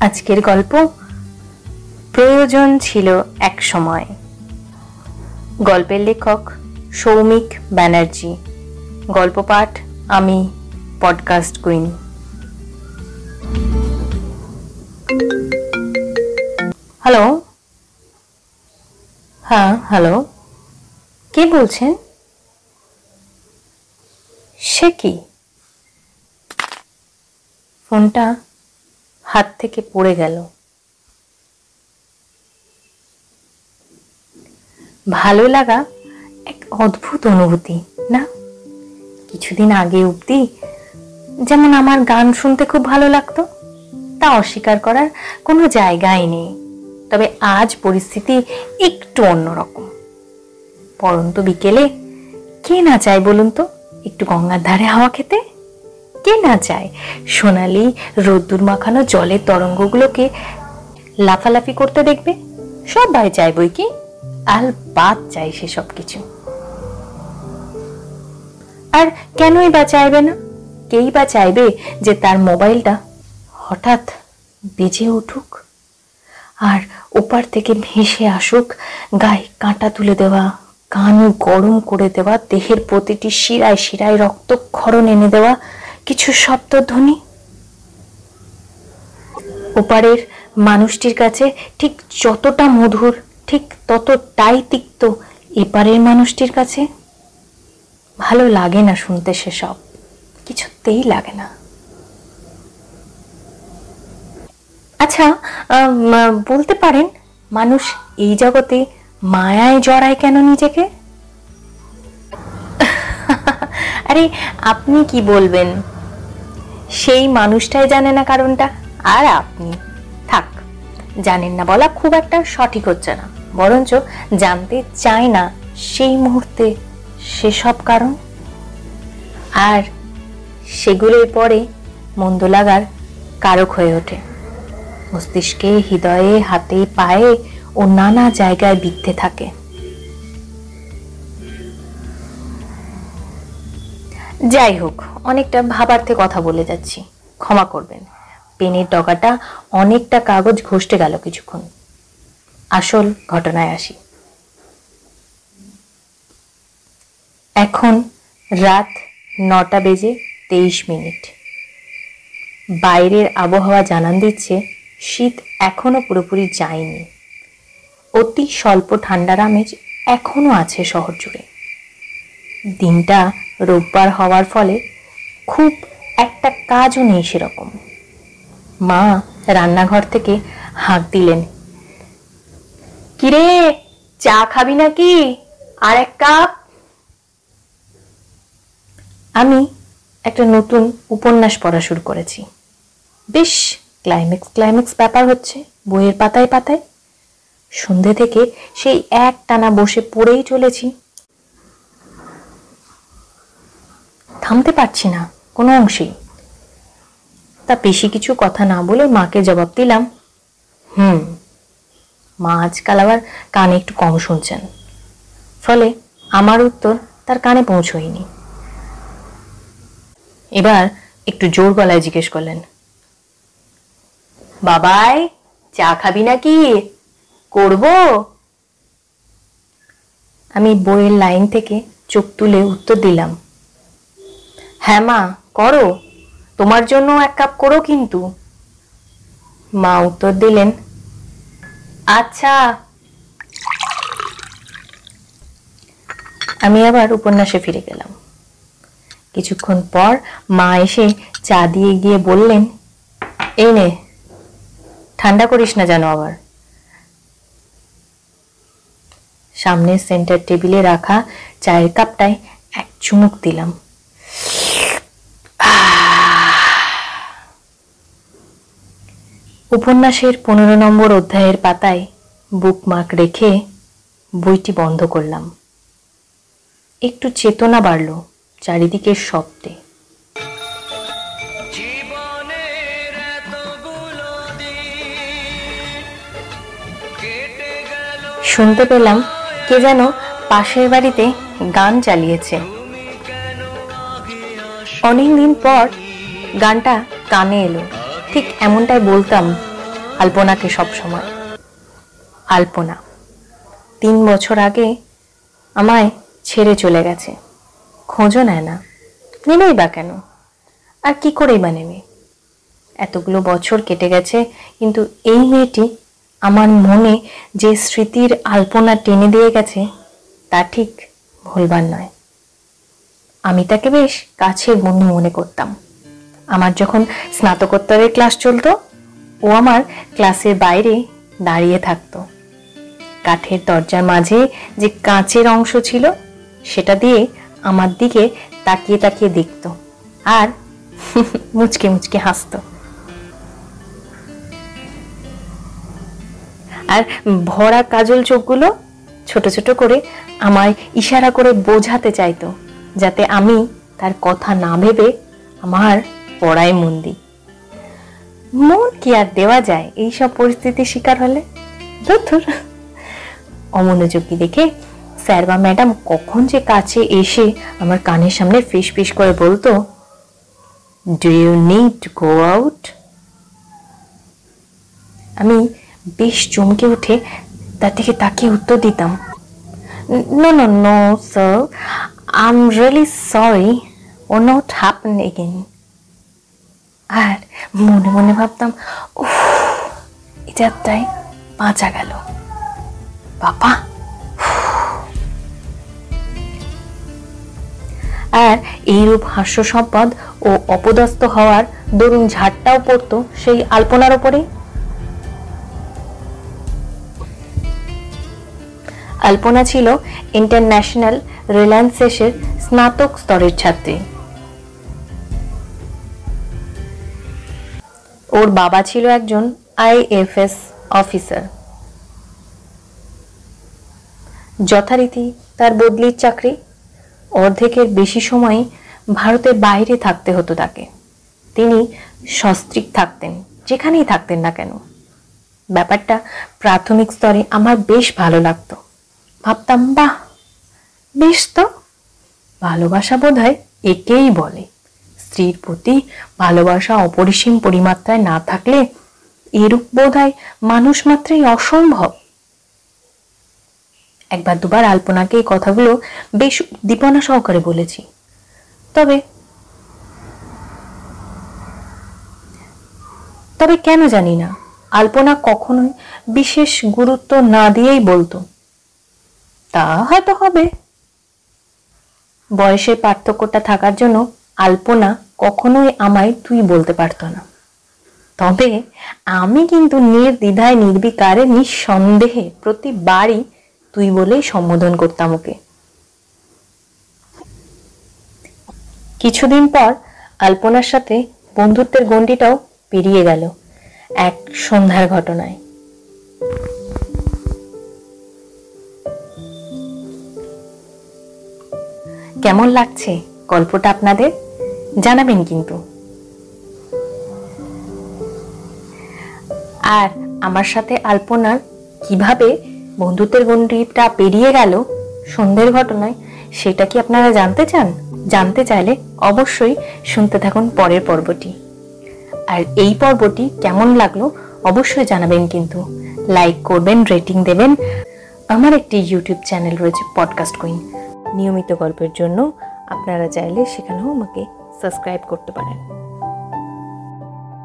আজকের গল্প প্রয়োজন ছিল এক সময়। গল্পের লেখক সৌমিক ব্যানার্জি। গল্প পাঠ আমি, পডকাস্ট কুইন। হ্যালো? হ্যাঁ হ্যালো? কে বলছেন? সে কি? ফোনটা হাত থেকে পড়ে গেল। ভালো লাগা এক অদ্ভুত অনুভূতি, না? কিছুদিন আগে অবধি যেমন আমার গান শুনতে খুব ভালো লাগতো, তা অস্বীকার করার কোনো জায়গাই নেই। তবে আজ পরিস্থিতি একটু অন্যরকম। পরন্ত বিকেলে কে না চায় বলুন তো, একটু গঙ্গার ধারে হাওয়া খেতে? কে না চায় সোনালি রোদ্দুর মাখানো জলের তরঙ্গগুলোকে লাফালাফি করতে দেখবে। সবাই চায় বই কি? আল বাদ চাই সেসব কিছু আর কেনই বা চাইবে না? কেই বা চাইবে যে তার মোবাইলটা হঠাৎ বেজে উঠুক? আর ওপার থেকে ভেসে আসুক, গায়ে কাঁটা তুলে দেওয়া, কান গরম করে দেওয়া, দেহের প্রতিটি শিরায় শিরায় রক্তক্ষরণ এনে দেওয়া কিছু শব্দধ্বনি ওপারের মানুষটির কাছে ঠিক যতটা মধুর, ঠিক ততটাই তিক্ত এপারের মানুষটির কাছে ভালো লাগে না শুনতে সেসব। কিছুতেই লাগে না। আচ্ছা বলতে পারেন, মানুষ এই জগতে মায়ায় জড়ায় কেন নিজেকে? আরে, আপনি কি বলবেন? সেই মানুষটাই জানে না কারণটা। আর আপনি, থাক, জানেন না বলা খুব একটা সঠিক হচ্ছে না। বরঞ্চ জানতে চায় না সেই মুহূর্তে সেসব কারণ। আর সেগুলোর পরে মন্দ লাগার কারক হয়ে ওঠে। মস্তিষ্কে হৃদয়ে, হাতে, পায়ে ও নানা জায়গায় বিদ্ধে থাকে। যাই হোক, অনেকটা ভাবার্থে কথা বলে যাচ্ছি। ক্ষমা করবেন। পেনের ডগাটা অনেকটা কাগজ ঘষতে গেল কিছুক্ষণ। আসল ঘটনায় আসি। এখন রাত নটা বেজে তেইশ মিনিট। বাইরের আবহাওয়া জানান দিচ্ছে, শীত এখনও পুরোপুরি যায়নি। অতি স্বল্প ঠান্ডার আমেজ এখনও আছে শহর জুড়ে। দিনটা রোববার হওয়ার ফলে খুব একটা কাজও নেই সেরকম। মা রান্নাঘর থেকে হাঁক দিলেন, কিরে, চা খাবি নাকি? আর এক কাপ? আমি একটা নতুন উপন্যাস পড়া শুরু করেছি। বেশ ক্লাইম্যাক্স ক্লাইম্যাক্স ব্যাপার হচ্ছে, বইয়ের পাতায় পাতায়। সন্ধে থেকে সেই এক টানা বসে পড়েই চলেছি। থামতে পারছি না, কোনো অংশেই। তা বেশি কিছু কথা না বলে মাকে জবাব দিলাম, হুম, মা আজকাল আবার কানে একটু কম শুনছেন। ফলে আমার উত্তর তার কানে পৌঁছয়নি। এবার একটু জোর গলায় জিজ্ঞেস করলেন, বাবাই, চা খাবি নাকি? করব? আমি বইয়ের লাইন থেকে চোখ তুলে উত্তর দিলাম হ্যাঁ মা, করো। তোমার জন্য এক কাপ করো কিন্তু। মা উত্তর দিলেন আচ্ছা। আমি আবার উপন্যাসে ফিরে গেলাম। কিছুক্ষণ পর মা এসে চা দিয়ে গিয়ে বললেন, এই নে, ঠান্ডা করিস না যেন আবার। সামনের সেন্টার টেবিলে রাখা চায়ের কাপটায় এক চুমুক দিলাম। উপন্যাসের পনেরো নম্বর অধ্যায়ের পাতায় বুকমার্ক রেখে বইটি বন্ধ করলাম। একটু চেতনা বাড়ল চারিদিকের শব্দে। শুনতে পেলাম কে যেন পাশের বাড়িতে গান চালিয়েছে। অনেকদিন পর গানটা কানে এলো। ঠিক এমনটাই বলতাম আলপনাকে সব সময় আলপনা, তিন বছর আগে আমায় ছেড়ে চলে গেছে। খোঁজও নেয় না নেবেই বা কেন? আর কি করেই বা নেবে এতগুলো বছর কেটে গেছে, কিন্তু এই মেয়েটি আমার মনে যে স্মৃতির আলপনা টেনে দিয়ে গেছে, তা ঠিক ভুলবার নয়। আমি তাকে বেশ কাছের বন্ধু মনে করতাম। আমার যখন স্নাতকোত্তরের ক্লাস চলতো, ও আমার ক্লাসের বাইরে দাঁড়িয়ে থাকতো। কাঠের দরজার মাঝে যে কাঁচের অংশ ছিল, সেটা দিয়ে আমার দিকে তাকিয়ে তাকিয়ে দেখত আর মুচকে মুচকে হাসতো। আর ভরা কাজল চোখগুলো ছোট ছোট করে আমায় ইশারা করে বোঝাতে চাইতো, যাতে আমি তার কথা না ভেবে আমার পড়ায় মন দিই। মন কি আর দেওয়া যায় এই সব পরিস্থিতির শিকার হলে? ধুর অমনোযোগী দেখে স্যার বা ম্যাডাম কখন যে কাছে এসে আমার কানের সামনে ফিস ফিস করে বলতো do you need to go out আমি বেশ চমকে উঠে তার দিকে তাকিয়ে উত্তর দিতাম no no no sir I'm really sorry O not happen again আর মনে মনে ভাবতাম, উফ এই যাত্রায় বাঁচা গেল। বাবা! আর এইরূপ হাস্য সম্পদ ও অপদস্থ হওয়ার দরুন ঝাড়টাও পড়তো সেই আলপনার ওপরেই আলপনা ছিল ইন্টারন্যাশনাল রিলায়েন্সেসের স্নাতক স্তরের ছাত্রী। ওর বাবা ছিল একজন আইএফএস অফিসার। যথারীতি তার বদলির চাকরি, অর্ধেকের বেশি সময় ভারতের বাইরে থাকতে হতো তাকে। তিনি সস্ত্রিক থাকতেন, যেখানেই থাকতেন না কেন। ব্যাপারটা প্রাথমিক স্তরে আমার বেশ ভালো লাগতো। ভাবতাম, বাহ, বেশ তো। ভালোবাসা বোধ হয় একেই বলে। স্ত্রীর প্রতি ভালোবাসা অপরিসীম পরিমাত্রায় না থাকলে এরূপ বোধ হয় মানুষ মাত্রই অসম্ভব। একবার দুবার আলপনাকে এই কথাগুলো বেশ উদ্দীপনা সহকারে বলেছি। তবে তবে কেন জানি না, আলপনা কখনোই বিশেষ গুরুত্ব না দিয়েই বলতো। তা হয়তো হবে। বয়সের পার্থক্যটা থাকার জন্য আলপনা কখনোই আমায় তুই বলতে পারতো না। তবে আমি কিন্তু নির্দ্বিধায়, নির্বিকারে, নিঃসন্দেহে প্রতিবারই তুই বলেই সম্বোধন করতাম ওকে। কিছুদিন পর আলপনার সাথে বন্ধুত্বের গণ্ডিটাও পেরিয়ে গেল এক সন্ধ্যার ঘটনায়। কেমন লাগছে গল্পটা আপনাদের? জানাবেন কিন্তু। আর আমার সাথে আলপনার কীভাবে বন্ধুত্বের গণ্ডিটা পেরিয়ে গেল সন্ধ্যের ঘটনায়, সেটা কি আপনারা জানতে চান? জানতে চাইলে অবশ্যই শুনতে থাকুন পরের পর্বটি। আর এই পর্বটি কেমন লাগল অবশ্যই জানাবেন কিন্তু। লাইক করবেন, রেটিং দেবেন। আমার একটি ইউটিউব চ্যানেল রয়েছে পডকাস্ট কুইন। নিয়মিত গল্পের জন্য আপনারা চাইলে সেখানেও আমাকে সাবস্ক্রাইব করতে পারেন।